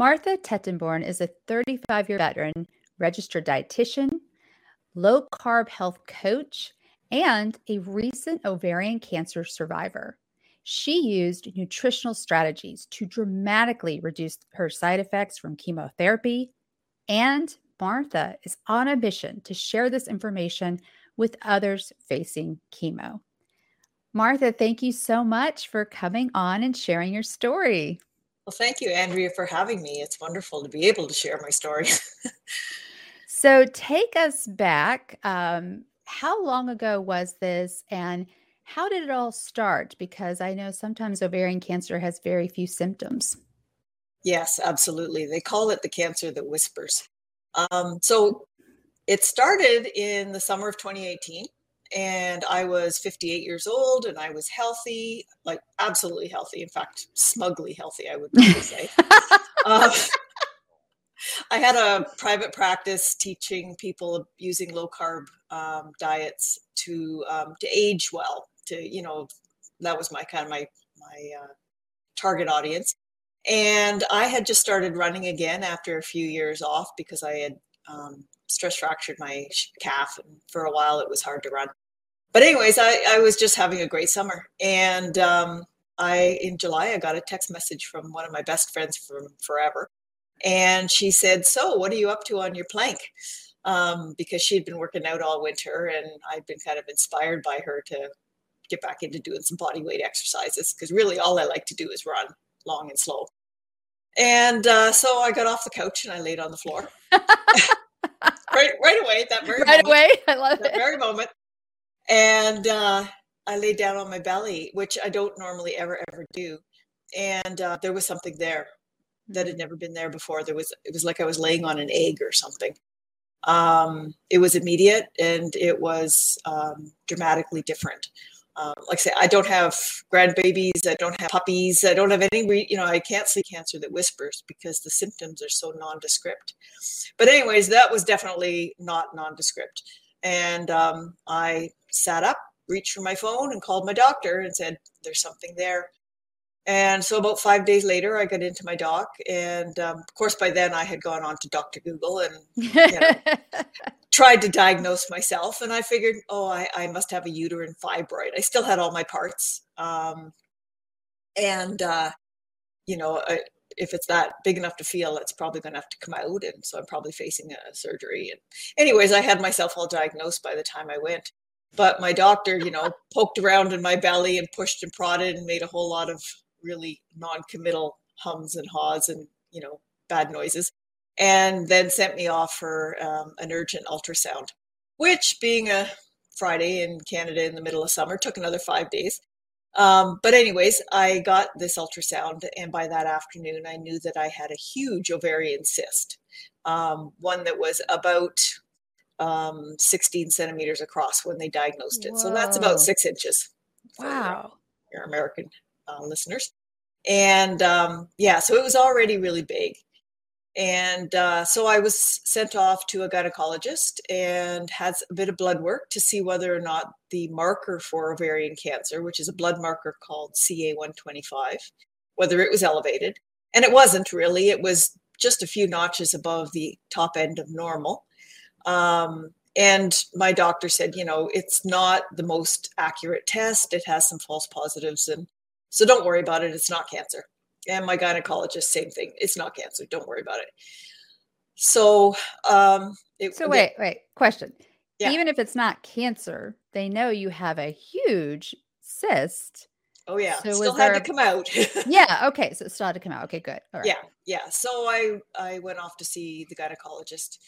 Martha Tettenborn is a 35 year veteran, registered dietitian, low carb health coach, and a recent ovarian cancer survivor. She used nutritional strategies to dramatically reduce her side effects from chemotherapy. And Martha is on a mission to share this information with others facing chemo. Martha, thank you so much for coming on and sharing your story. Well, thank you, Andrea, for having me. It's wonderful to be able to share my story. so, take us back. Um, how long ago was this, and how did it all start? Because I know sometimes ovarian cancer has very few symptoms. Yes, absolutely. They call it the cancer that whispers. Um, so, it started in the summer of 2018 and I was 58 years old and I was healthy, like absolutely healthy. In fact, smugly healthy, I would probably say. um, I had a private practice teaching people using low carb um, diets to um, to age well. To you know, that was my kind of my my uh, target audience. And I had just started running again after a few years off because I had um, stress fractured my calf, and for a while it was hard to run but anyways, I, I was just having a great summer. And um, I, in July, I got a text message from one of my best friends from forever. And she said, So, what are you up to on your plank? Um, because she had been working out all winter and I'd been kind of inspired by her to get back into doing some body weight exercises because really all I like to do is run long and slow. And uh, so I got off the couch and I laid on the floor. right, right away, that very right moment, away. I love it. that it. very moment, and uh, I laid down on my belly, which I don't normally ever ever do. And uh, there was something there that had mm-hmm. never been there before. There was it was like I was laying on an egg or something. Um, it was immediate and it was um, dramatically different. Um, like I say, I don't have grandbabies, I don't have puppies, I don't have any, you know, I can't see cancer that whispers because the symptoms are so nondescript. But, anyways, that was definitely not nondescript. And um, I sat up, reached for my phone, and called my doctor and said, There's something there. And so about five days later, I got into my doc. And um, of course, by then I had gone on to Dr. Google and you know, tried to diagnose myself. And I figured, oh, I, I, must have a uterine fibroid. I still had all my parts. Um, and, uh, you know, I, if it's that big enough to feel, it's probably going to have to come out. And so I'm probably facing a surgery. And anyways, I had myself all diagnosed by the time I went. But my doctor, you know, poked around in my belly and pushed and prodded and made a whole lot of really non-committal hums and haws and, you know, bad noises. And then sent me off for um, an urgent ultrasound, which being a Friday in Canada in the middle of summer took another five days. Um, but anyways, I got this ultrasound, and by that afternoon, I knew that I had a huge ovarian cyst, um, one that was about um, 16 centimeters across when they diagnosed it. Whoa. So that's about six inches. Wow. your American uh, listeners. And um, yeah, so it was already really big. And uh, so I was sent off to a gynecologist and had a bit of blood work to see whether or not the marker for ovarian cancer, which is a blood marker called CA125, whether it was elevated. And it wasn't really, it was just a few notches above the top end of normal. Um, and my doctor said, you know, it's not the most accurate test, it has some false positives. And so don't worry about it, it's not cancer. And my gynecologist, same thing. It's not cancer. Don't worry about it. So, um, it, so wait, wait, question. Yeah. Even if it's not cancer, they know you have a huge cyst. Oh yeah, so still had to come out. yeah. Okay. So it still had to come out. Okay. Good. Yeah. Yeah. So I I went off to see the gynecologist,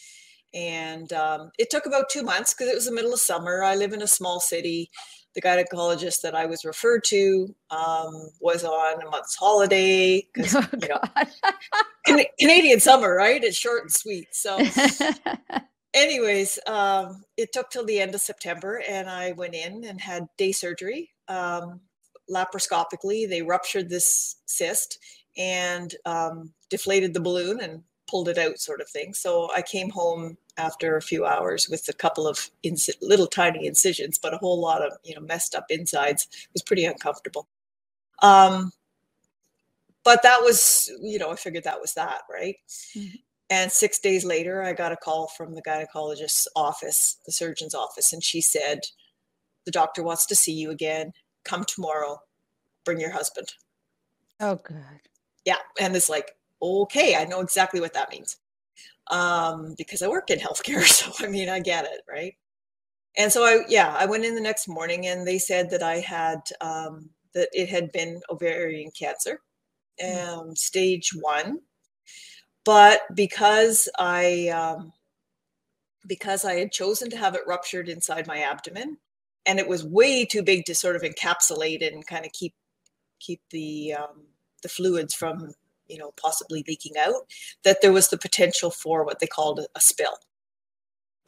and um, it took about two months because it was the middle of summer. I live in a small city. The gynecologist that I was referred to um, was on a month's holiday because oh, you know can- Canadian summer, right? It's short and sweet. So, anyways, um, it took till the end of September, and I went in and had day surgery. Um, laparoscopically, they ruptured this cyst and um, deflated the balloon and pulled it out, sort of thing. So I came home after a few hours with a couple of inc- little tiny incisions, but a whole lot of you know messed up insides. It was pretty uncomfortable. Um, but that was you know I figured that was that right. Mm-hmm. And six days later, I got a call from the gynecologist's office, the surgeon's office, and she said, "The doctor wants to see you again. Come tomorrow. Bring your husband." Oh, good. Yeah, and it's like, okay, I know exactly what that means um, because I work in healthcare. So, I mean, I get it, right? And so I, yeah, I went in the next morning and they said that I had, um, that it had been ovarian cancer, um, stage one. But because I, um, because I had chosen to have it ruptured inside my abdomen, and it was way too big to sort of encapsulate and kind of keep keep the um, the fluids from you know, possibly leaking out, that there was the potential for what they called a, spill,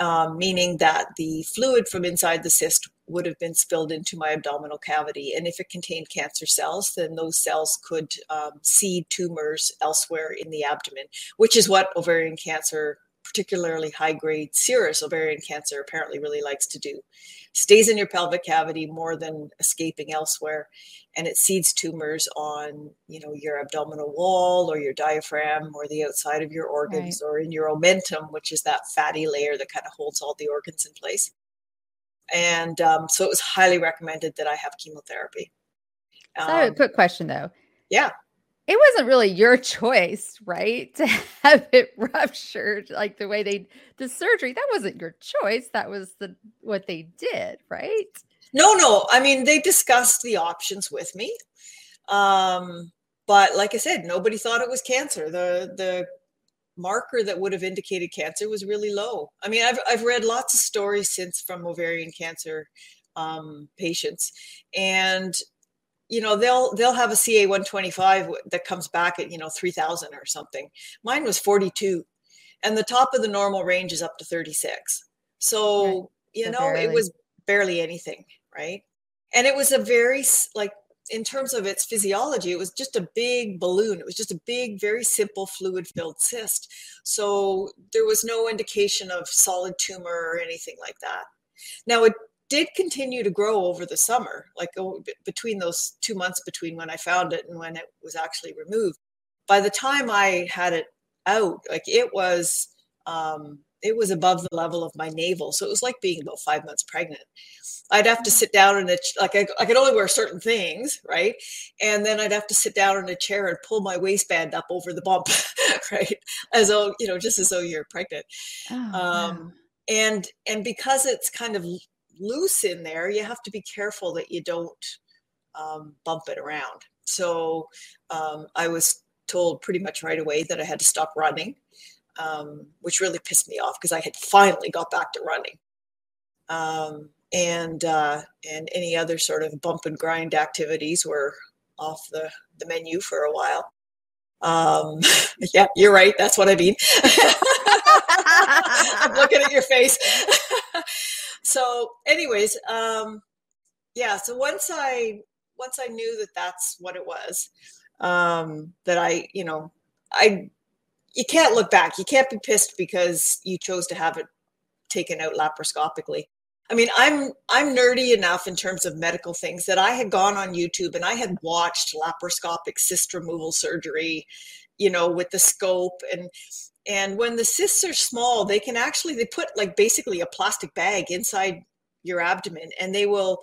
um, meaning that the fluid from inside the cyst would have been spilled into my abdominal cavity. And if it contained cancer cells, then those cells could um, seed tumors elsewhere in the abdomen, which is what ovarian cancer particularly high grade serous ovarian cancer apparently really likes to do. Stays in your pelvic cavity more than escaping elsewhere, and it seeds tumors on you know your abdominal wall or your diaphragm or the outside of your organs right. or in your omentum, which is that fatty layer that kind of holds all the organs in place. And um, so it was highly recommended that I have chemotherapy. Um, so, quick question though. Yeah it wasn't really your choice, right? To have it ruptured like the way they the surgery. That wasn't your choice. That was the what they did, right? No, no. I mean, they discussed the options with me. Um, but like I said, nobody thought it was cancer. The the marker that would have indicated cancer was really low. I mean, I've I've read lots of stories since from ovarian cancer um, patients, and you know they'll they'll have a ca 125 that comes back at you know 3000 or something. Mine was 42 and the top of the normal range is up to 36 so right. you so know barely. it was barely anything right? And it was a very like in terms of its physiology it was just a big balloon. It was just a big very simple fluid filled cyst. So there was no indication of solid tumor or anything like that. Now it did continue to grow over the summer, like oh, between those two months between when I found it and when it was actually removed. By the time I had it out, like it was, um, it was above the level of my navel. So it was like being about five months pregnant. I'd have to sit down in a, like I, I could only wear certain things, right? And then I'd have to sit down in a chair and pull my waistband up over the bump, right? As though, you know, just as though you're pregnant. Oh, um, wow. and, and because it's kind of loose in there, you have to be careful that you don't um, bump it around. So um, I was told pretty much right away that I had to stop running, um, which really pissed me off because I had finally got back to running. Um, and uh, and any other sort of bump and grind activities were off the, the menu for a while. Um, yeah, you're right. That's what I mean. I'm looking at your face so anyways um yeah so once i once i knew that that's what it was um that i you know i you can't look back. You can't be pissed because you chose to have it taken out laparoscopically. I mean i'm i'm nerdy enough in terms of medical things that i had gone on youtube and i had watched laparoscopic cyst removal surgery you know with the scope and and when the cysts are small, they can actually they put like basically a plastic bag inside your abdomen, and they will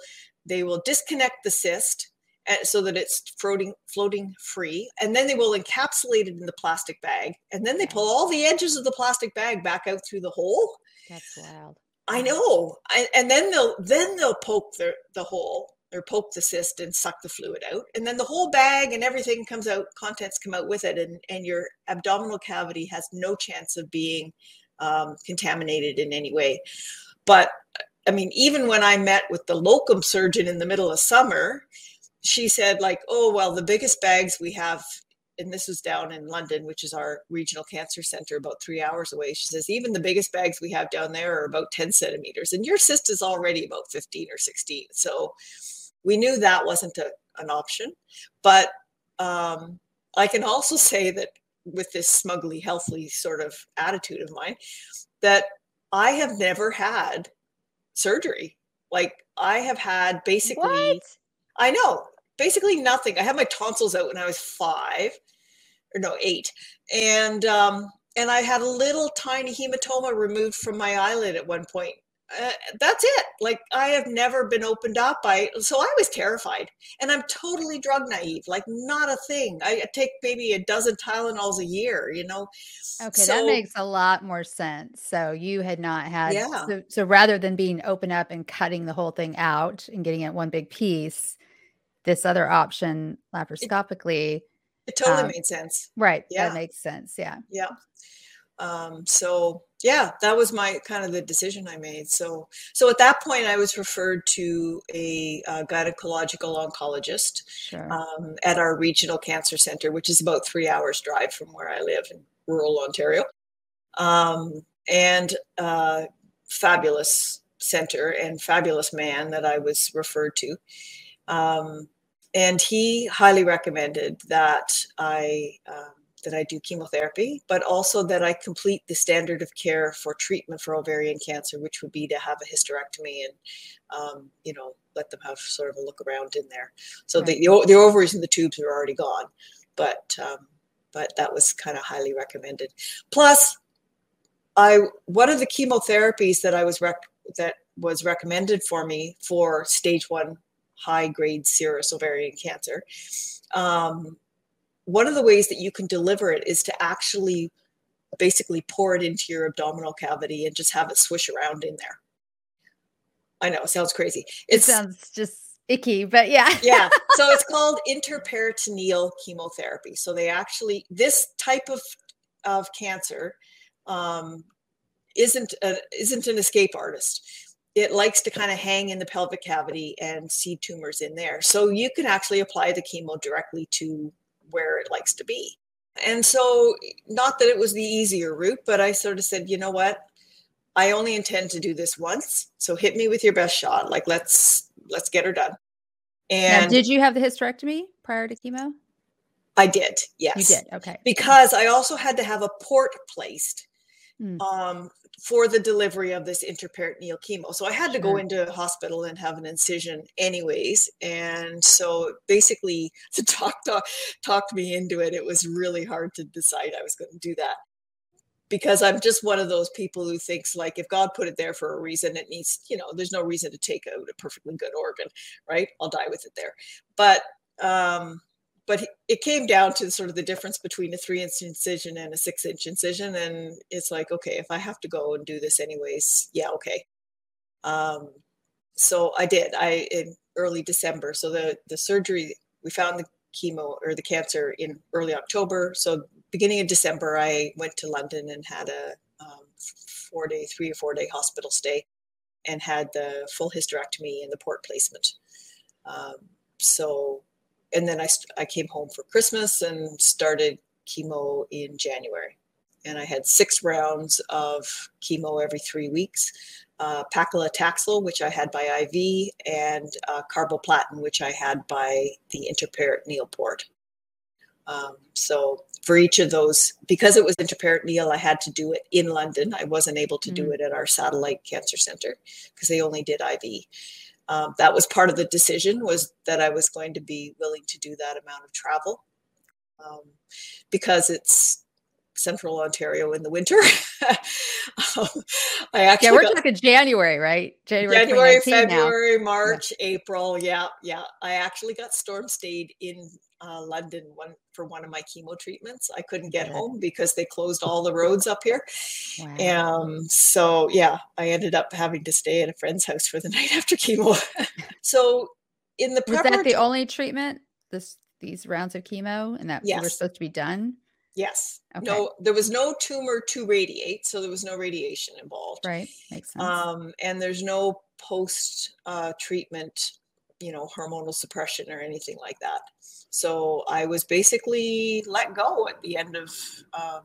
they will disconnect the cyst eh, so that it's floating floating free and then they will encapsulate it in the plastic bag and then they pull all the edges of the plastic bag back out through the hole. That's wild. I know. I, and then they'll then they'll poke the, the hole or poke the cyst and suck the fluid out. And then the whole bag and everything comes out, contents come out with it, and, and your abdominal cavity has no chance of being um, contaminated in any way. But I mean, even when I met with the locum surgeon in the middle of summer, she said, like, oh, well, the biggest bags we have, and this was down in London, which is our regional cancer center about three hours away. She says, even the biggest bags we have down there are about 10 centimeters, and your cyst is already about 15 or 16. So we knew that wasn't a, an option. But um, I can also say that with this smugly healthy sort of attitude of mine, that I have never had surgery. Like I have had basically, What? I know, basically nothing. I had my tonsils out when I was five, or no, eight, and um, and I had a little tiny hematoma removed from my eyelid at one point. Uh, that's it. Like I have never been opened up by, so I was terrified, and I'm totally drug naive. Like not a thing. I take maybe a dozen Tylenols a year. You know. Okay, that makes a lot more sense. So you had not had Yeah. so, so rather than being open up and cutting the whole thing out and getting it one big piece, this other option laparoscopically, It totally um, made sense. right? Yeah. That makes sense. Yeah. yeah um, so yeah that was my kind of the decision i made. So so at that point i was referred to a, uh gynecological oncologist Sure. um, at our regional cancer center which is about three hours drive from where i live in rural ontario. Um, and uh, fabulous center and fabulous man that i was referred to. Um, and he highly recommended that i um, that I do chemotherapy, but also that I complete the standard of care for treatment for ovarian cancer, which would be to have a hysterectomy and, um, you know, let them have sort of a look around in there. So the, the, the ovaries and the tubes are already gone, but um, but that was kind of highly recommended. Plus, I one of the chemotherapies that I was rec- that was recommended for me for stage one high grade serous ovarian cancer. Um, one of the ways that you can deliver it is to actually basically pour it into your abdominal cavity and just have it swish around in there. I know, it sounds crazy. it sounds just icky, but yeah. yeah, so it's called interperitoneal chemotherapy. So they actually this type of of cancer um, isn't a, isn't an escape artist. It likes to kind of hang in the pelvic cavity and see tumors in there. So you can actually apply the chemo directly to where it likes to be. And so, not that it was the easier route, but I sort of said, you know what? I only intend to do this once. So hit me with your best shot. Like let's let's get her done. Now, And did you have the hysterectomy prior to chemo? I did, yes. You did. Okay. Because I also had to have a port placed Mm. um, for the delivery of this interperitoneal chemo. So I had to go into a hospital and have an incision anyways. And so basically the doc talk, talked me into it. It was really hard to decide I was going to do that. Because I'm just one of those people who thinks like if God put it there for a reason, it needs, you know, there's no reason to take out a perfectly good organ, right? I'll die with it there. But um but it came down to sort of the difference between a three inch incision and a six inch incision and it's like okay if i have to go and do this anyways yeah okay. Um, so i did i in early december so the the surgery we found the chemo or the cancer in early october so beginning of december i went to london and had a um, four day three or four day hospital stay and had the full hysterectomy and the port placement. Um, so and then I, st- I came home for Christmas and started chemo in January. And I had six rounds of chemo every three weeks uh, paclitaxel, which I had by IV, and uh, carboplatin, which I had by the interperitoneal port. Um, so for each of those, because it was interperitoneal, I had to do it in London. I wasn't able to do Mm. it at our satellite cancer center because they only did IV um, that was part of the decision was that i was going to be willing to do that amount of travel um, because it's central ontario in the winter um, i actually Yeah, we're got talking January, right? January, january 2019 now. february march april yeah yeah i actually got storm stayed in uh, london one for one of my chemo treatments i couldn't get home because they closed all the roads up here Wow. um, so yeah, I ended up having to stay at a friend's house for the night after chemo. so in the Was that the only treatment? This these rounds of chemo, and that you were supposed to be done, yes, Okay. no, there was no tumor to radiate, so there was no radiation involved. right? Makes sense. Um, and there's no post uh, treatment, you know, hormonal suppression or anything like that. So I was basically let go at the end of, um,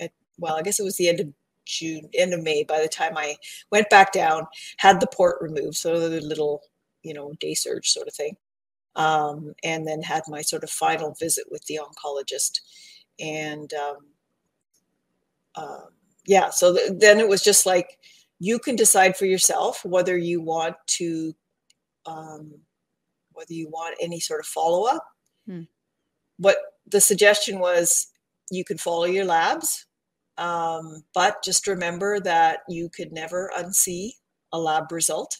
at, well, I guess it was the end of June, end of May. By the time I went back down, had the port removed, so the little, you know, day surge sort of thing, um, and then had my sort of final visit with the oncologist, and um, uh, yeah, so th- then it was just like you can decide for yourself whether you want to, um, whether you want any sort of follow up. Hmm. What the suggestion was, you can follow your labs, um, but just remember that you could never unsee a lab result.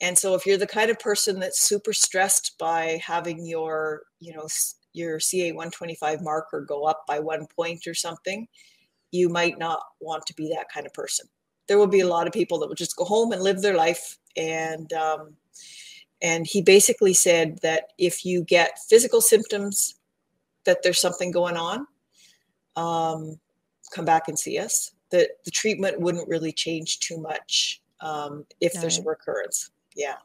And so if you're the kind of person that's super stressed by having your, you know, your CA125 marker go up by one point or something, you might not want to be that kind of person. There will be a lot of people that will just go home and live their life. And um, and he basically said that if you get physical symptoms that there's something going on, um, come back and see us. That the treatment wouldn't really change too much um, if Got there's a recurrence. Yeah.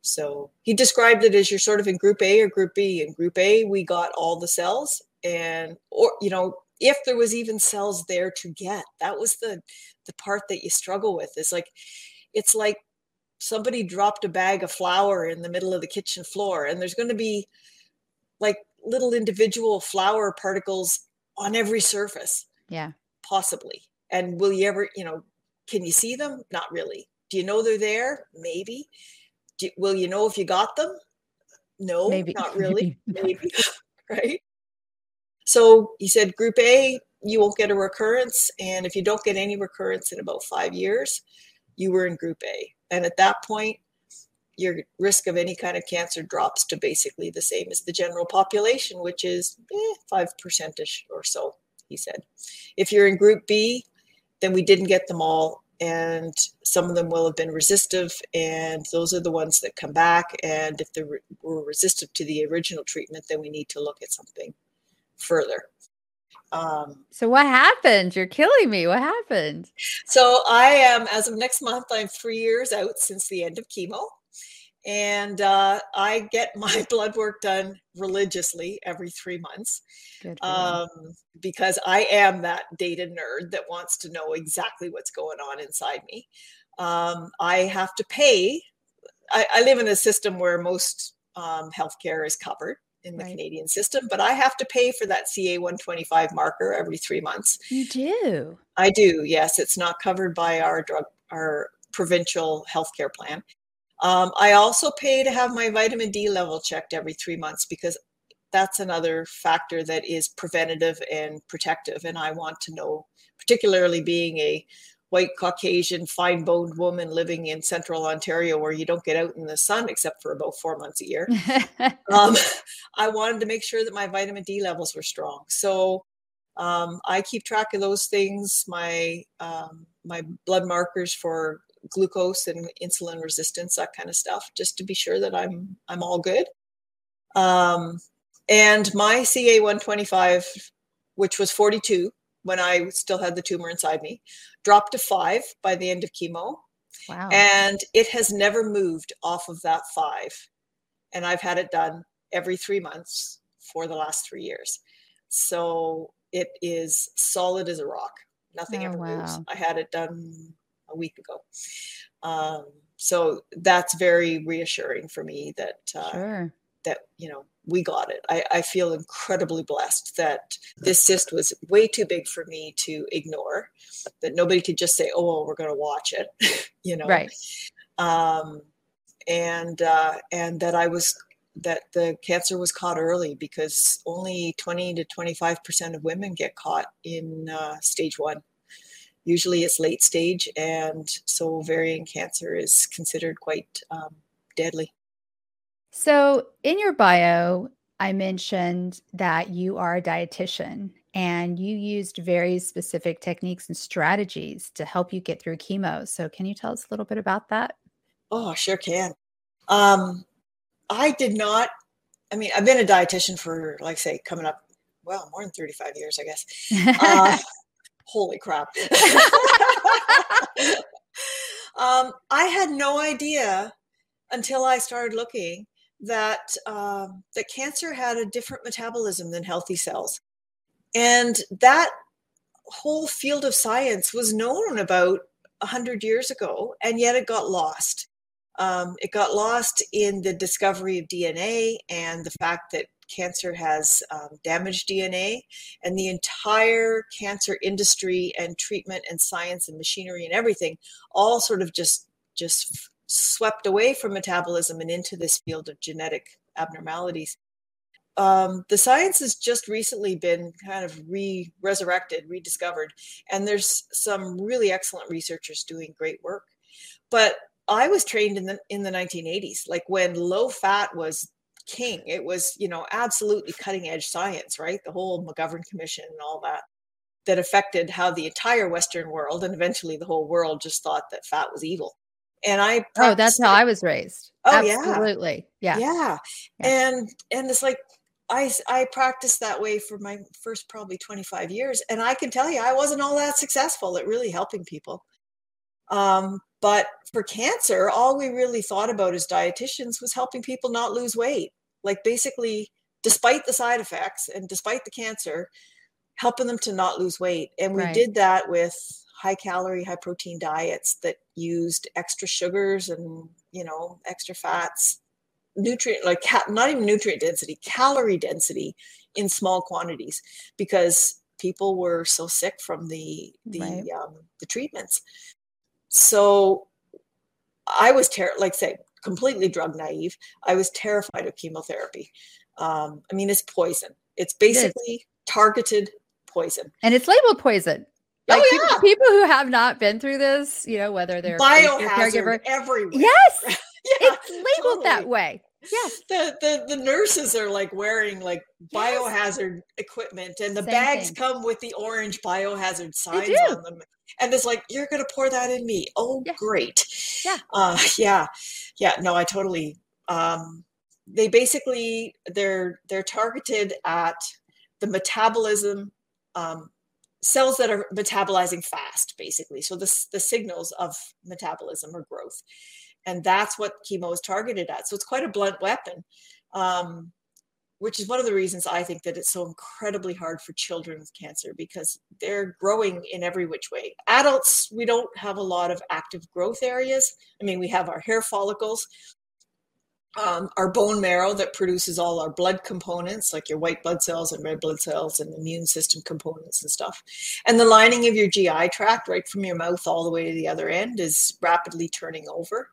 So he described it as you're sort of in group A or group B. In group A, we got all the cells, and or you know if there was even cells there to get that was the the part that you struggle with is like it's like somebody dropped a bag of flour in the middle of the kitchen floor and there's going to be like little individual flour particles on every surface. Yeah. Possibly. And will you ever you know can you see them? Not really. Do you know they're there? Maybe. Do, will you know if you got them? No maybe. not really. Maybe right? So he said, Group A, you won't get a recurrence. And if you don't get any recurrence in about five years, you were in Group A. And at that point, your risk of any kind of cancer drops to basically the same as the general population, which is eh, 5% or so, he said. If you're in Group B, then we didn't get them all. And some of them will have been resistive, and those are the ones that come back. And if they were resistive to the original treatment, then we need to look at something further. Um, so what happened? You're killing me. What happened? So I am, as of next month, I'm three years out since the end of chemo. And uh, I get my blood work done religiously every three months um, because I am that data nerd that wants to know exactly what's going on inside me. Um, I have to pay. I, I, live in a system where most um, healthcare is covered in the right. Canadian system, but I have to pay for that CA 125 marker every three months. You do? I do, yes. It's not covered by our drug, our provincial healthcare plan. Um, I also pay to have my vitamin D level checked every three months because that's another factor that is preventative and protective. And I want to know, particularly being a white Caucasian, fine boned woman living in central Ontario where you don't get out in the sun except for about four months a year. um, I wanted to make sure that my vitamin D levels were strong. So um, I keep track of those things, my um, my blood markers for glucose and insulin resistance, that kind of stuff, just to be sure that I'm I'm all good. Um, and my CA 125, which was 42, when I still had the tumor inside me, dropped to five by the end of chemo. Wow. And it has never moved off of that five. And I've had it done every three months for the last three years. So it is solid as a rock. Nothing oh, ever wow. moves. I had it done a week ago. Um, so that's very reassuring for me that uh, sure. That you know we got it. I, I feel incredibly blessed that this cyst was way too big for me to ignore, that nobody could just say, oh, well, we're going to watch it, you know? Right. Um, and, uh, and that I was, that the cancer was caught early because only 20 to 25% of women get caught in uh, stage one. Usually it's late stage, and so ovarian cancer is considered quite um, deadly. So, in your bio, I mentioned that you are a dietitian and you used very specific techniques and strategies to help you get through chemo. So, can you tell us a little bit about that? Oh, I sure can. Um, I did not, I mean, I've been a dietitian for, like, say, coming up, well, more than 35 years, I guess. Uh, holy crap. Um, I had no idea until I started looking that um, that cancer had a different metabolism than healthy cells, and that whole field of science was known about hundred years ago, and yet it got lost. Um, it got lost in the discovery of DNA and the fact that cancer has um, damaged DNA, and the entire cancer industry and treatment and science and machinery and everything all sort of just just swept away from metabolism and into this field of genetic abnormalities. Um, the science has just recently been kind of re resurrected, rediscovered, and there's some really excellent researchers doing great work. But I was trained in the in the 1980s, like when low fat was king. It was, you know, absolutely cutting edge science, right? The whole McGovern Commission and all that that affected how the entire Western world and eventually the whole world just thought that fat was evil. And I oh, that's how I was raised. Oh absolutely, yeah. yeah, yeah, and and it's like I I practiced that way for my first probably twenty five years, and I can tell you I wasn't all that successful at really helping people. Um, but for cancer, all we really thought about as dietitians was helping people not lose weight. Like basically, despite the side effects and despite the cancer, helping them to not lose weight. And we right. did that with high calorie, high protein diets that used extra sugars and, you know, extra fats, nutrient, like not even nutrient density, calorie density in small quantities because people were so sick from the the right. um, the treatments so I was ter- like say completely drug naive. I was terrified of chemotherapy. Um, I mean, it's poison. It's basically it targeted poison, and it's labeled poison. Oh, like oh, yeah. people, who have not been through this, you know, whether they're biohazard caregiver everywhere. Yes, yeah, it's labeled totally. that way. Yes. The, the the nurses are like wearing like biohazard yes. equipment and the Same bags thing. come with the orange biohazard signs on them. And it's like, you're gonna pour that in me. Oh yeah. great. Yeah. Uh yeah. Yeah. No, I totally um they basically they're they're targeted at the metabolism um cells that are metabolizing fast basically so the, the signals of metabolism or growth and that's what chemo is targeted at. So it's quite a blunt weapon, um, which is one of the reasons I think that it's so incredibly hard for children with cancer because they're growing in every which way. Adults, we don't have a lot of active growth areas. I mean, we have our hair follicles, um, our bone marrow that produces all our blood components, like your white blood cells and red blood cells and immune system components and stuff. And the lining of your GI tract, right from your mouth all the way to the other end, is rapidly turning over.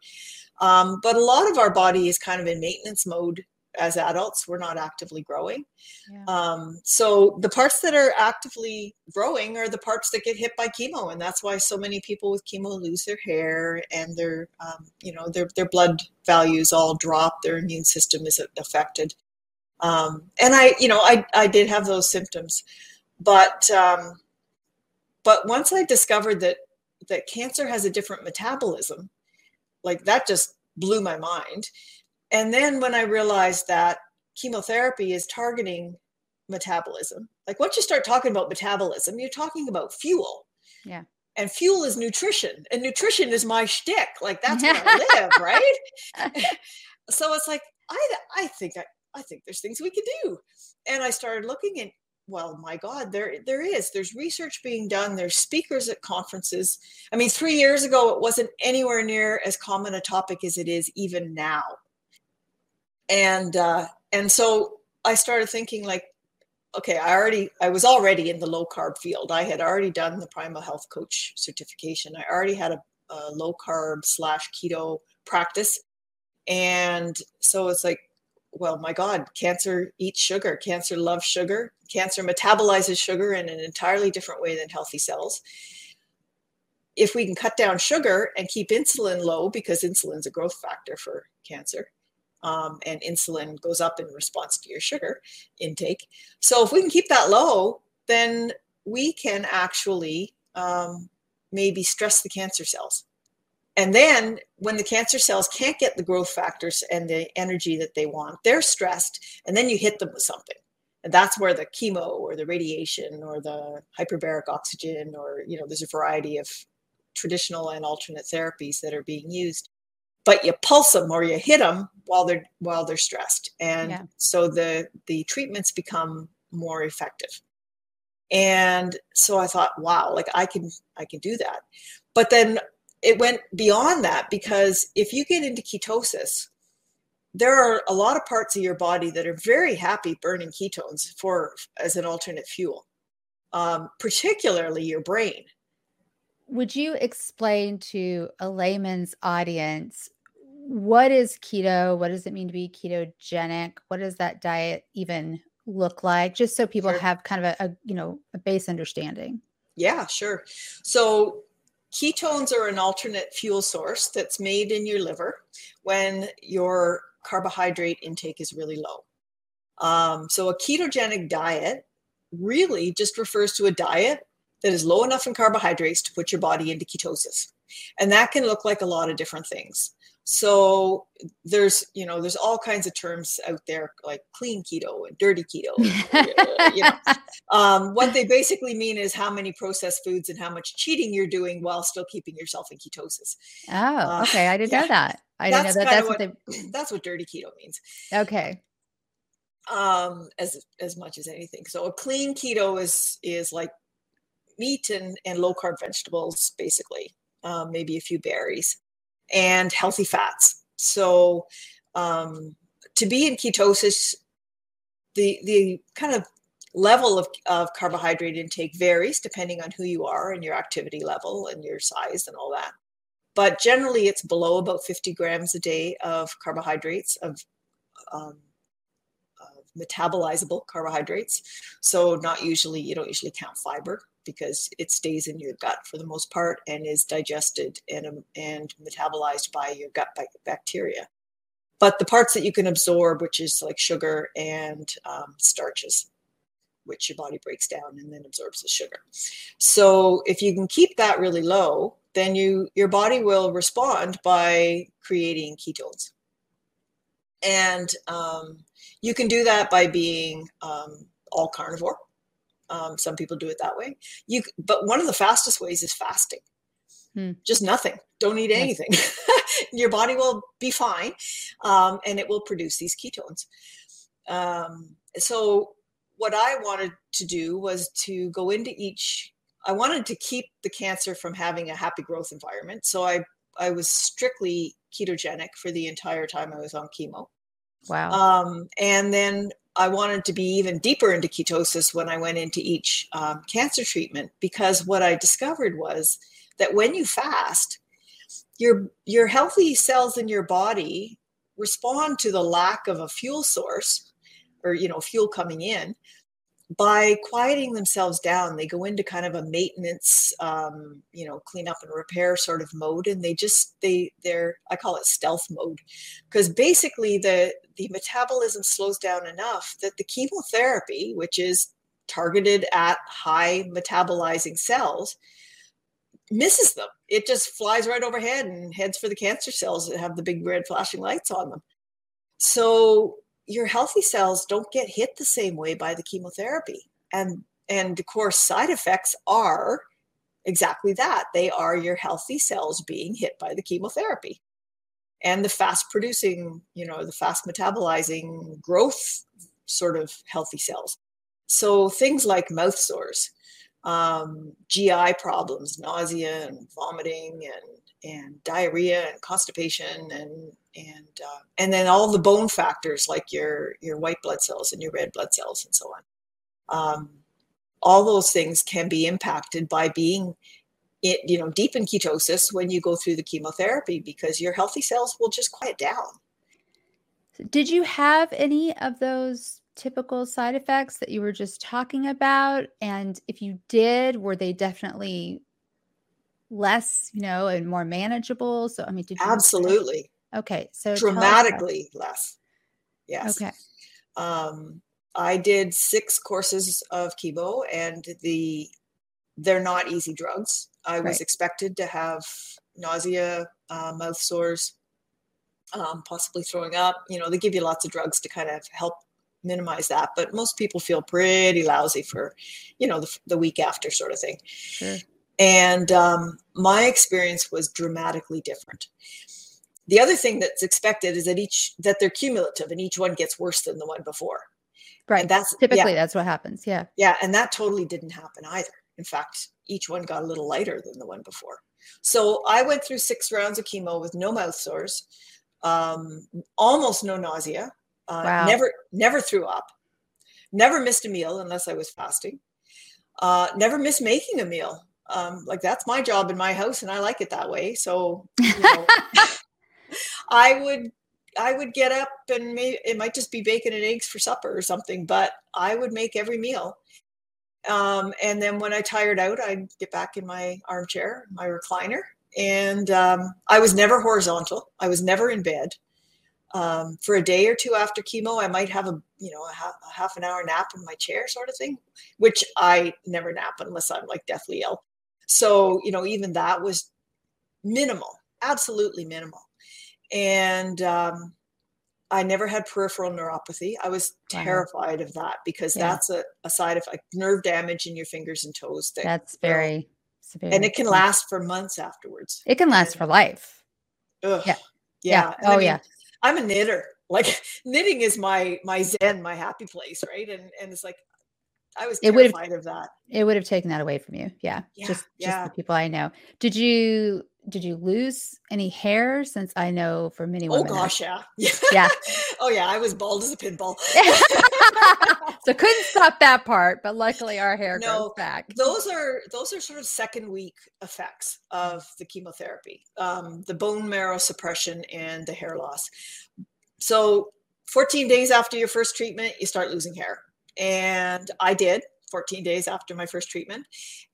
Um, but a lot of our body is kind of in maintenance mode as adults we're not actively growing. Yeah. um, so the parts that are actively growing are the parts that get hit by chemo and that's why so many people with chemo lose their hair and their um, you know their, their blood values all drop their immune system is affected. Um, and i you know I, I did have those symptoms but um, but once i discovered that that cancer has a different metabolism like that just blew my mind and then when I realized that chemotherapy is targeting metabolism, like once you start talking about metabolism, you're talking about fuel. Yeah. And fuel is nutrition, and nutrition is my shtick. Like that's where I live, right? so it's like I, I think I, I think there's things we can do, and I started looking and well, my God, there there is. There's research being done. There's speakers at conferences. I mean, three years ago, it wasn't anywhere near as common a topic as it is even now and uh, and so I started thinking like, okay, I already I was already in the low carb field. I had already done the Primal Health Coach certification. I already had a, a low carb slash keto practice, and so it's like, well, my God, cancer eats sugar. Cancer loves sugar. Cancer metabolizes sugar in an entirely different way than healthy cells. If we can cut down sugar and keep insulin low, because insulin's a growth factor for cancer, um, and insulin goes up in response to your sugar intake. So if we can keep that low, then we can actually um, maybe stress the cancer cells. And then when the cancer cells can't get the growth factors and the energy that they want, they're stressed, and then you hit them with something. And that's where the chemo or the radiation or the hyperbaric oxygen or, you know, there's a variety of traditional and alternate therapies that are being used but you pulse them or you hit them while they're while they're stressed. And yeah. so the the treatments become more effective. And so i thought wow like i can i can do that. But then it went beyond that because if you get into ketosis there are a lot of parts of your body that are very happy burning ketones for as an alternate fuel um, particularly your brain. Would you explain to a layman's audience what is keto? What does it mean to be ketogenic? What does that diet even look like? Just so people sure. have kind of a, a, you know a base understanding. Yeah, sure. So ketones are an alternate fuel source that's made in your liver when your carbohydrate intake is really low. Um, so a ketogenic diet really just refers to a diet that is low enough in carbohydrates to put your body into ketosis. And that can look like a lot of different things. So there's, you know, there's all kinds of terms out there like clean keto and dirty keto. you know. um, what they basically mean is how many processed foods and how much cheating you're doing while still keeping yourself in ketosis. Oh, uh, okay. I didn't yeah. know that. I didn't know that. That's what, what they... that's what dirty keto means. Okay. Um, as as much as anything. So a clean keto is is like meat and and low carb vegetables, basically. Um, maybe a few berries and healthy fats. So um, to be in ketosis, the the kind of level of, of carbohydrate intake varies depending on who you are and your activity level and your size and all that. But generally, it's below about 50 grams a day of carbohydrates of, um, of metabolizable carbohydrates. So not usually, you don't usually count fiber because it stays in your gut for the most part and is digested and, um, and metabolized by your gut bacteria. But the parts that you can absorb, which is like sugar and um, starches, which your body breaks down and then absorbs as sugar. So if you can keep that really low, then you your body will respond by creating ketones. And um, you can do that by being um, all carnivore um, some people do it that way. You, but one of the fastest ways is fasting. Hmm. Just nothing. Don't eat anything. Yes. Your body will be fine, um, and it will produce these ketones. Um, so, what I wanted to do was to go into each. I wanted to keep the cancer from having a happy growth environment. So I I was strictly ketogenic for the entire time I was on chemo. Wow. Um, and then I wanted to be even deeper into ketosis when I went into each um, cancer treatment because what I discovered was that when you fast, your your healthy cells in your body respond to the lack of a fuel source or you know fuel coming in by quieting themselves down they go into kind of a maintenance um, you know clean up and repair sort of mode and they just they they're i call it stealth mode. Because basically the the metabolism slows down enough that the chemotherapy which is targeted at high metabolizing cells misses them. It just flies right overhead and heads for the cancer cells that have the big red flashing lights on them. So your healthy cells don't get hit the same way by the chemotherapy. And and of course side effects are exactly that. They are your healthy cells being hit by the chemotherapy. And the fast producing, you know, the fast metabolizing growth sort of healthy cells. So things like mouth sores, um, GI problems, nausea and vomiting and and diarrhea and constipation and and uh, and then all the bone factors like your your white blood cells and your red blood cells and so on. Um, all those things can be impacted by being it, you know deep in ketosis when you go through the chemotherapy because your healthy cells will just quiet down. Did you have any of those typical side effects that you were just talking about? And if you did, were they definitely less, you know, and more manageable? So, I mean, did absolutely okay? So dramatically less. Yes. Okay. Um, I did six courses of chemo, and the they're not easy drugs. I was expected to have nausea, uh, mouth sores, um, possibly throwing up. You know, they give you lots of drugs to kind of help minimize that, but most people feel pretty lousy for, you know, the, the week after sort of thing. Sure. And um, my experience was dramatically different. The other thing that's expected is that each that they're cumulative and each one gets worse than the one before. Right. And that's typically yeah. that's what happens. Yeah. Yeah. And that totally didn't happen either. In fact, each one got a little lighter than the one before. So I went through six rounds of chemo with no mouth sores, um, almost no nausea, uh, wow. never never threw up, never missed a meal unless I was fasting, uh, never missed making a meal. Um, like that's my job in my house, and I like it that way. So you know, I would I would get up and maybe it might just be bacon and eggs for supper or something, but I would make every meal. Um, and then when I tired out, I'd get back in my armchair, my recliner, and um, I was never horizontal. I was never in bed. Um, for a day or two after chemo, I might have a you know a half, a half an hour nap in my chair, sort of thing, which I never nap unless I'm like deathly ill. So you know even that was minimal, absolutely minimal and um, I never had peripheral neuropathy. I was terrified wow. of that because yeah. that's a, a, side effect, nerve damage in your fingers and toes. That, that's very severe. And it can last for months afterwards. It can last and, for life. Ugh, yeah. Yeah. yeah. Oh, I mean, yeah. I'm a knitter. Like knitting is my my zen, my happy place, right? And and it's like I was terrified it would have, of that. It would have taken that away from you. Yeah. yeah just just the people I know. Did you did you lose any hair since I know for many oh, women? Oh gosh, yeah. Yeah. oh yeah, I was bald as a pinball. so couldn't stop that part, but luckily our hair no, grows back. Those are those are sort of second week effects of the chemotherapy. Um, the bone marrow suppression and the hair loss. So 14 days after your first treatment, you start losing hair. And I did 14 days after my first treatment.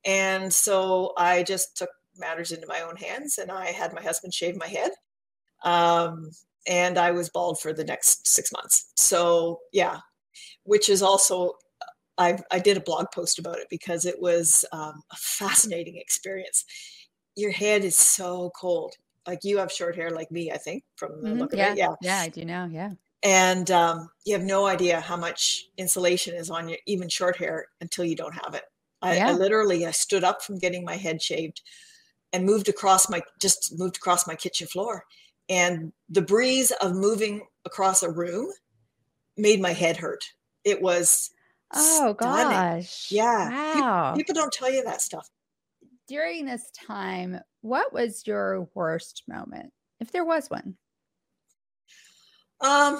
And so I just took matters into my own hands and I had my husband shave my head. Um, and I was bald for the next six months. So, yeah, which is also, I, I did a blog post about it because it was um, a fascinating experience. Your head is so cold. Like you have short hair like me, I think, from the mm-hmm. look of yeah. it. Yeah. Yeah, I do now. Yeah and um, you have no idea how much insulation is on your even short hair until you don't have it. I, yeah. I, literally I stood up from getting my head shaved and moved across my just moved across my kitchen floor, and the breeze of moving across a room made my head hurt. It was oh stunning. gosh, yeah. Wow. People, people don't tell you that stuff. During this time, what was your worst moment, if there was one? Um,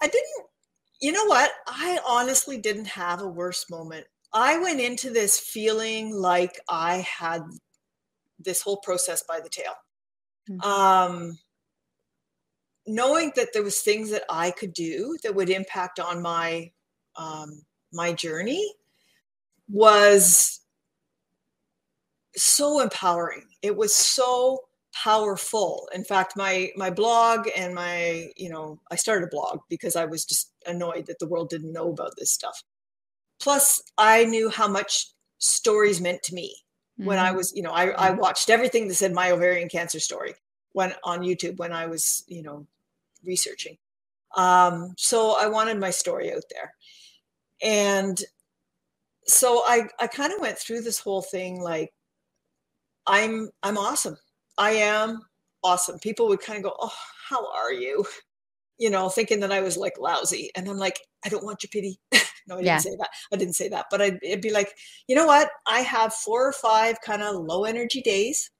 I didn't, you know what? I honestly didn't have a worse moment. I went into this feeling like I had this whole process by the tail. Mm-hmm. Um, knowing that there was things that I could do that would impact on my um, my journey was so empowering. It was so powerful in fact my my blog and my you know i started a blog because i was just annoyed that the world didn't know about this stuff plus i knew how much stories meant to me mm-hmm. when i mm-hmm. was you know I, I watched everything that said my ovarian cancer story when on youtube when i was you know researching um so i wanted my story out there and so i i kind of went through this whole thing like i'm i'm awesome I am awesome. People would kind of go, Oh, how are you? You know, thinking that I was like lousy. And I'm like, I don't want your pity. no, I didn't yeah. say that. I didn't say that. But I'd, it'd be like, you know what? I have four or five kind of low energy days.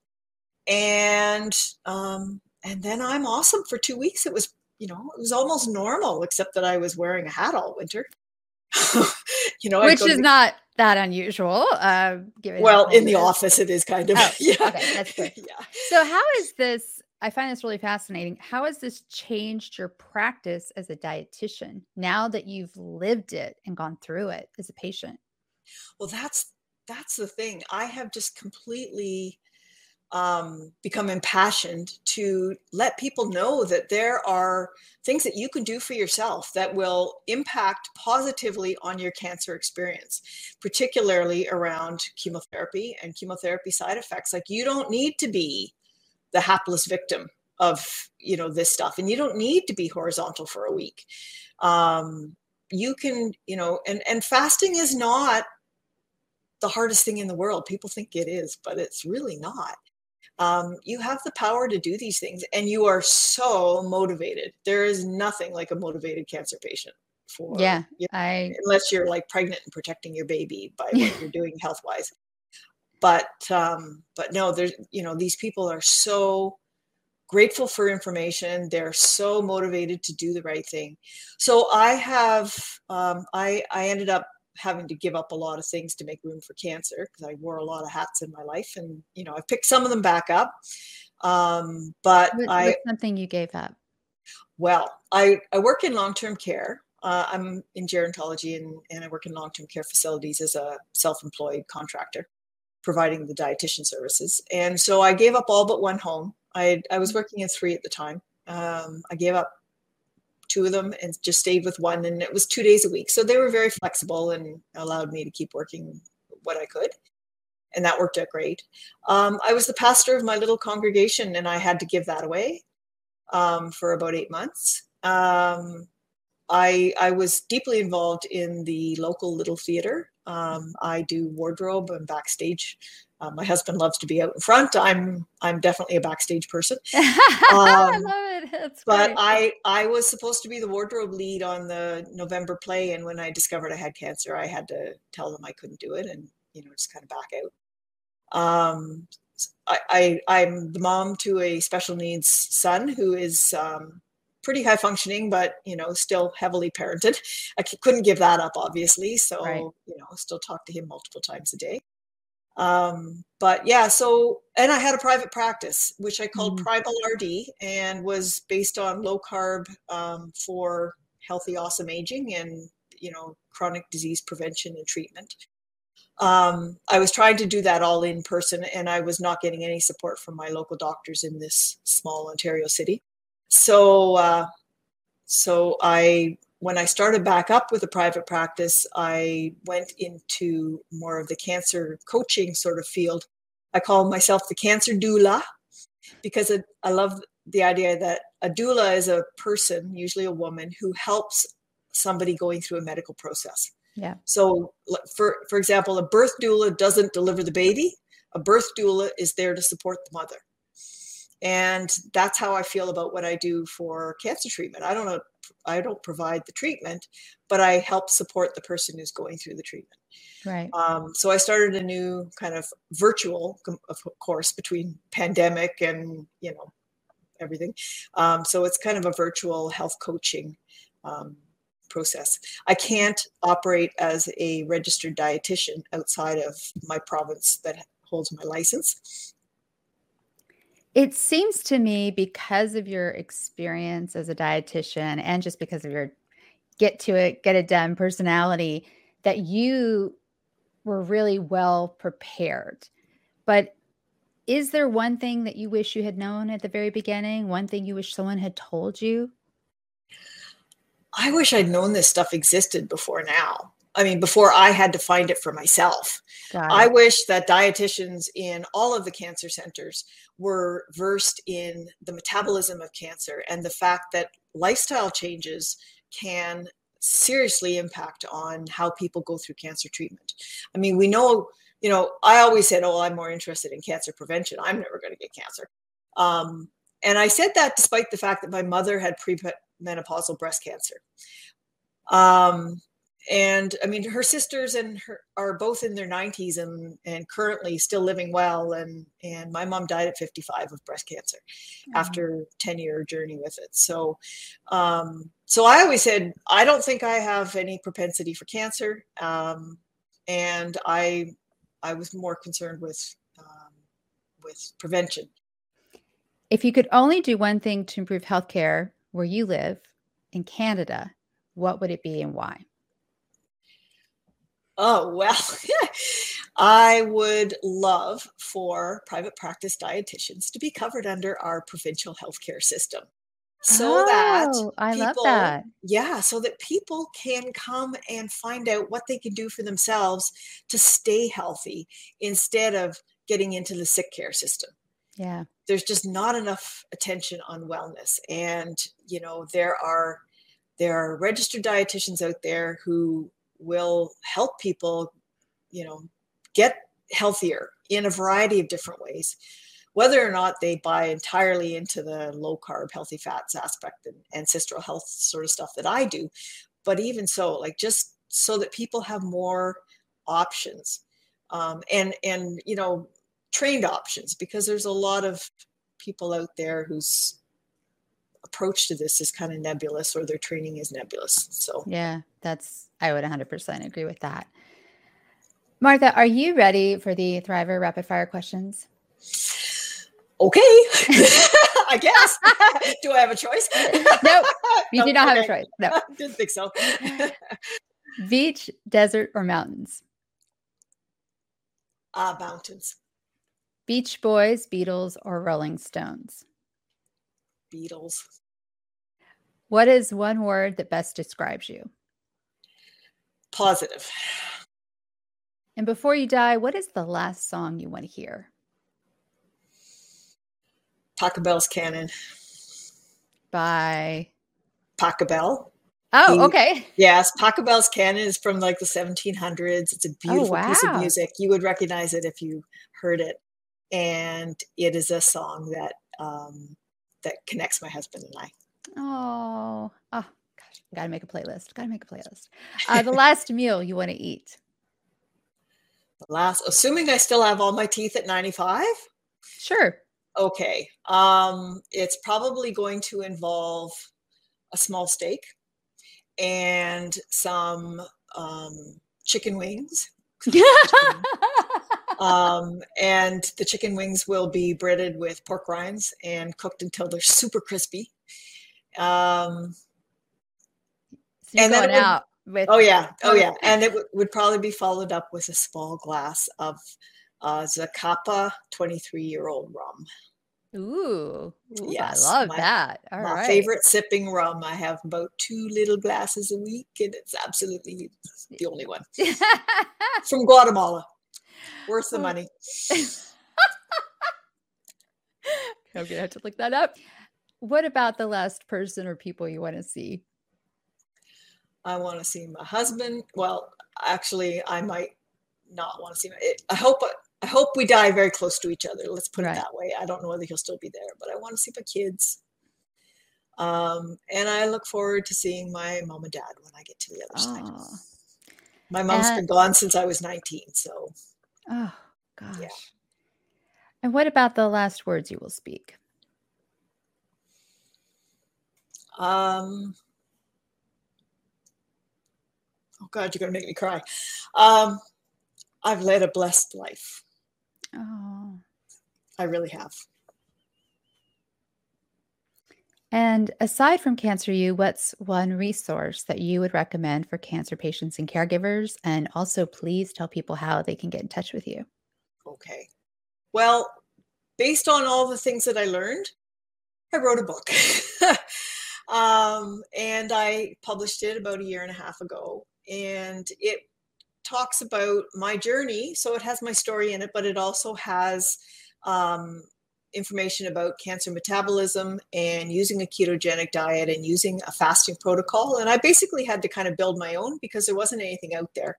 And um, and then I'm awesome for two weeks. It was, you know, it was almost normal, except that I was wearing a hat all winter. you know, which is to, not that unusual. Uh, given well, in the office, it is kind of. Oh, yeah. Okay, that's good. yeah. So, how is this? I find this really fascinating. How has this changed your practice as a dietitian now that you've lived it and gone through it as a patient? Well, that's that's the thing. I have just completely um, become impassioned to let people know that there are things that you can do for yourself that will impact positively on your cancer experience, particularly around chemotherapy and chemotherapy side effects. Like you don't need to be the hapless victim of you know this stuff, and you don't need to be horizontal for a week. Um, you can you know, and and fasting is not the hardest thing in the world. People think it is, but it's really not. Um, you have the power to do these things, and you are so motivated. There is nothing like a motivated cancer patient. For yeah, you know, I unless you're like pregnant and protecting your baby by what you're doing health wise. But um, but no, there's you know these people are so grateful for information. They're so motivated to do the right thing. So I have um, I I ended up having to give up a lot of things to make room for cancer because I wore a lot of hats in my life, and you know I picked some of them back up. Um, but what, I what's something you gave up. Well, I I work in long term care. Uh, I'm in gerontology and, and I work in long term care facilities as a self employed contractor, providing the dietitian services. And so I gave up all but one home. I I was working in three at the time. Um, I gave up two of them and just stayed with one and it was two days a week so they were very flexible and allowed me to keep working what i could and that worked out great um, i was the pastor of my little congregation and i had to give that away um, for about eight months um, I, I was deeply involved in the local little theater um, i do wardrobe and backstage um, my husband loves to be out in front. I'm I'm definitely a backstage person. Um, I love it. That's but great. I I was supposed to be the wardrobe lead on the November play, and when I discovered I had cancer, I had to tell them I couldn't do it, and you know just kind of back out. Um, I, I am the mom to a special needs son who is um, pretty high functioning, but you know still heavily parented. I c- couldn't give that up, obviously. So Right. you know still talk to him multiple times a day. Um, but yeah, so and I had a private practice which I called Mhm. Primal RD and was based on low carb um, for healthy, awesome aging and you know chronic disease prevention and treatment. Um, I was trying to do that all in person, and I was not getting any support from my local doctors in this small Ontario city. So, uh, so I when I started back up with a private practice, I went into more of the cancer coaching sort of field. I call myself the cancer doula because it, I love the idea that a doula is a person, usually a woman, who helps somebody going through a medical process. Yeah. So, for for example, a birth doula doesn't deliver the baby. A birth doula is there to support the mother, and that's how I feel about what I do for cancer treatment. I don't know, I don't provide the treatment, but I help support the person who's going through the treatment. Right. Um, so I started a new kind of virtual, of course, between pandemic and you know everything. Um, so it's kind of a virtual health coaching um, process. I can't operate as a registered dietitian outside of my province that holds my license. It seems to me because of your experience as a dietitian and just because of your get to it, get it done personality that you were really well prepared. But is there one thing that you wish you had known at the very beginning? One thing you wish someone had told you? I wish I'd known this stuff existed before now. I mean, before I had to find it for myself. I wish that dietitians in all of the cancer centers were versed in the metabolism of cancer and the fact that lifestyle changes can seriously impact on how people go through cancer treatment. I mean, we know, you know, I always said, oh, I'm more interested in cancer prevention. I'm never going to get cancer. Um, and I said that despite the fact that my mother had premenopausal breast cancer. Um, and I mean, her sisters and her are both in their 90s and and currently still living well. And and my mom died at 55 of breast cancer after 10 year journey with it. So, um, so I always said I don't think I have any propensity for cancer, um, and I I was more concerned with um, with prevention. If you could only do one thing to improve healthcare where you live in Canada, what would it be and why? Oh, well, I would love for private practice dietitians to be covered under our provincial healthcare system so that Oh, I love that. yeah, so that people can come and find out what they can do for themselves to stay healthy instead of getting into the sick care system Yeah. there's just not enough attention on wellness and you know there are there are registered dietitians out there who will help people you know get healthier in a variety of different ways whether or not they buy entirely into the low carb healthy fats aspect and ancestral health sort of stuff that i do but even so like just so that people have more options um, and and you know trained options because there's a lot of people out there whose approach to this is kind of nebulous or their training is nebulous so. Yeah that's i would 100% agree with that martha are you ready for the thriver rapid fire questions okay i guess do i have a choice no you do not okay. have a choice no didn't think so beach desert or mountains uh, mountains. Beach Boys, Beatles, or Rolling Stones? Beatles. What is one word that best describes you? Positive. And before you die, what is the last song you want to hear? Pachelbel's Canon. By Pachelbel. Oh, he, okay. Yes, Pachelbel's canon is from like the 1700s. It's a oh, beautiful oh, wow. piece of music. You would recognize it if you heard it, and it is a song that um, that connects my husband and I. Oh, oh! Got to make a playlist. Got to make a playlist. Uh, the last meal you want to eat? The last, assuming I still have all my teeth at 95. Sure. Okay. Um, it's probably going to involve a small steak and some um, chicken wings. um, and the chicken wings will be breaded with pork rinds and cooked until they're super crispy. Um, so and then out would, with oh yeah, oh yeah, and it w- would probably be followed up with a small glass of uh, Zacapa twenty three year old rum. Ooh, ooh yes, I love my, that. All my right. favorite sipping rum. I have about two little glasses a week, and it's absolutely the only one from Guatemala. Worth the money. I'm gonna have to look that up. What about the last person or people you want to see? I want to see my husband. Well, actually, I might not want to see. My, I hope I hope we die very close to each other. Let's put right. it that way. I don't know whether he'll still be there, but I want to see my kids. Um, and I look forward to seeing my mom and dad when I get to the other oh. side. My mom's and, been gone since I was 19. So, oh, gosh. Yeah. And what about the last words you will speak? Um, oh, God, you're going to make me cry. Um, I've led a blessed life. Oh. I really have. And aside from Cancer U, what's one resource that you would recommend for cancer patients and caregivers? And also, please tell people how they can get in touch with you. Okay. Well, based on all the things that I learned, I wrote a book. um, and I published it about a year and a half ago. And it talks about my journey. So it has my story in it, but it also has um, information about cancer metabolism and using a ketogenic diet and using a fasting protocol. And I basically had to kind of build my own because there wasn't anything out there.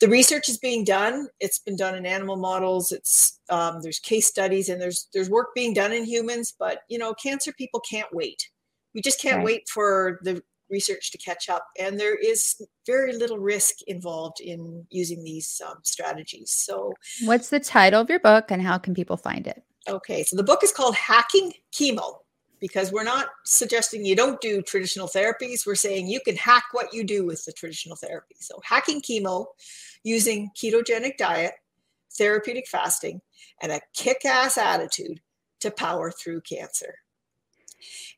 The research is being done. It's been done in animal models. It's um, there's case studies and there's there's work being done in humans. But you know, cancer people can't wait. We just can't right. wait for the research to catch up. And there is very little risk involved in using these um, strategies. So, what's the title of your book and how can people find it? Okay, so the book is called Hacking Chemo because we're not suggesting you don't do traditional therapies. We're saying you can hack what you do with the traditional therapy. So, hacking chemo using ketogenic diet, therapeutic fasting, and a kick ass attitude to power through cancer.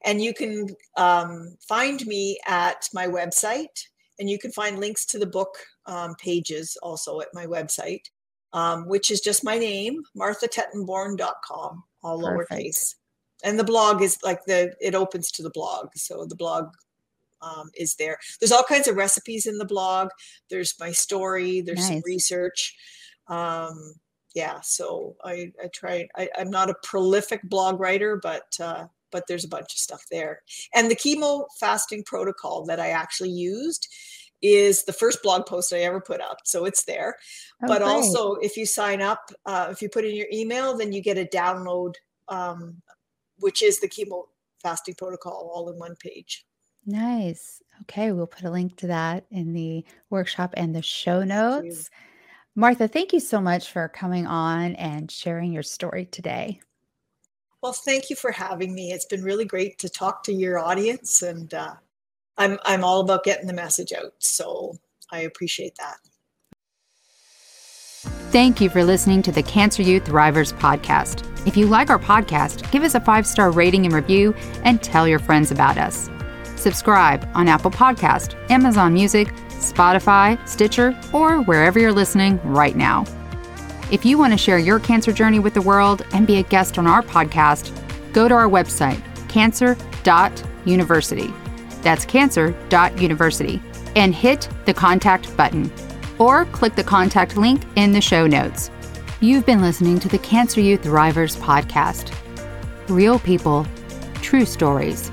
And you can um, find me at my website, and you can find links to the book um, pages also at my website, um, which is just my name, marthatettenborn.com, all Perfect. lowercase. And the blog is like the, it opens to the blog. So the blog um, is there. There's all kinds of recipes in the blog. There's my story. There's nice. some research. Um, yeah, so I, I try. I, am not a prolific blog writer, but uh, but there's a bunch of stuff there. And the chemo fasting protocol that I actually used is the first blog post I ever put up. So it's there. Oh, but great. also, if you sign up, uh, if you put in your email, then you get a download, um, which is the chemo fasting protocol all in one page. Nice. Okay, we'll put a link to that in the workshop and the show Thank notes. Martha, thank you so much for coming on and sharing your story today. Well, thank you for having me. It's been really great to talk to your audience, and uh, I'm I'm all about getting the message out. So I appreciate that. Thank you for listening to the Cancer U Thrivers podcast. If you like our podcast, give us a five star rating and review and tell your friends about us. Subscribe on Apple Podcast, Amazon Music, Spotify, Stitcher, or wherever you're listening right now. If you want to share your cancer journey with the world and be a guest on our podcast, go to our website, cancer.university. That's cancer.university and hit the contact button or click the contact link in the show notes. You've been listening to the Cancer U Thrivers podcast. Real people, true stories.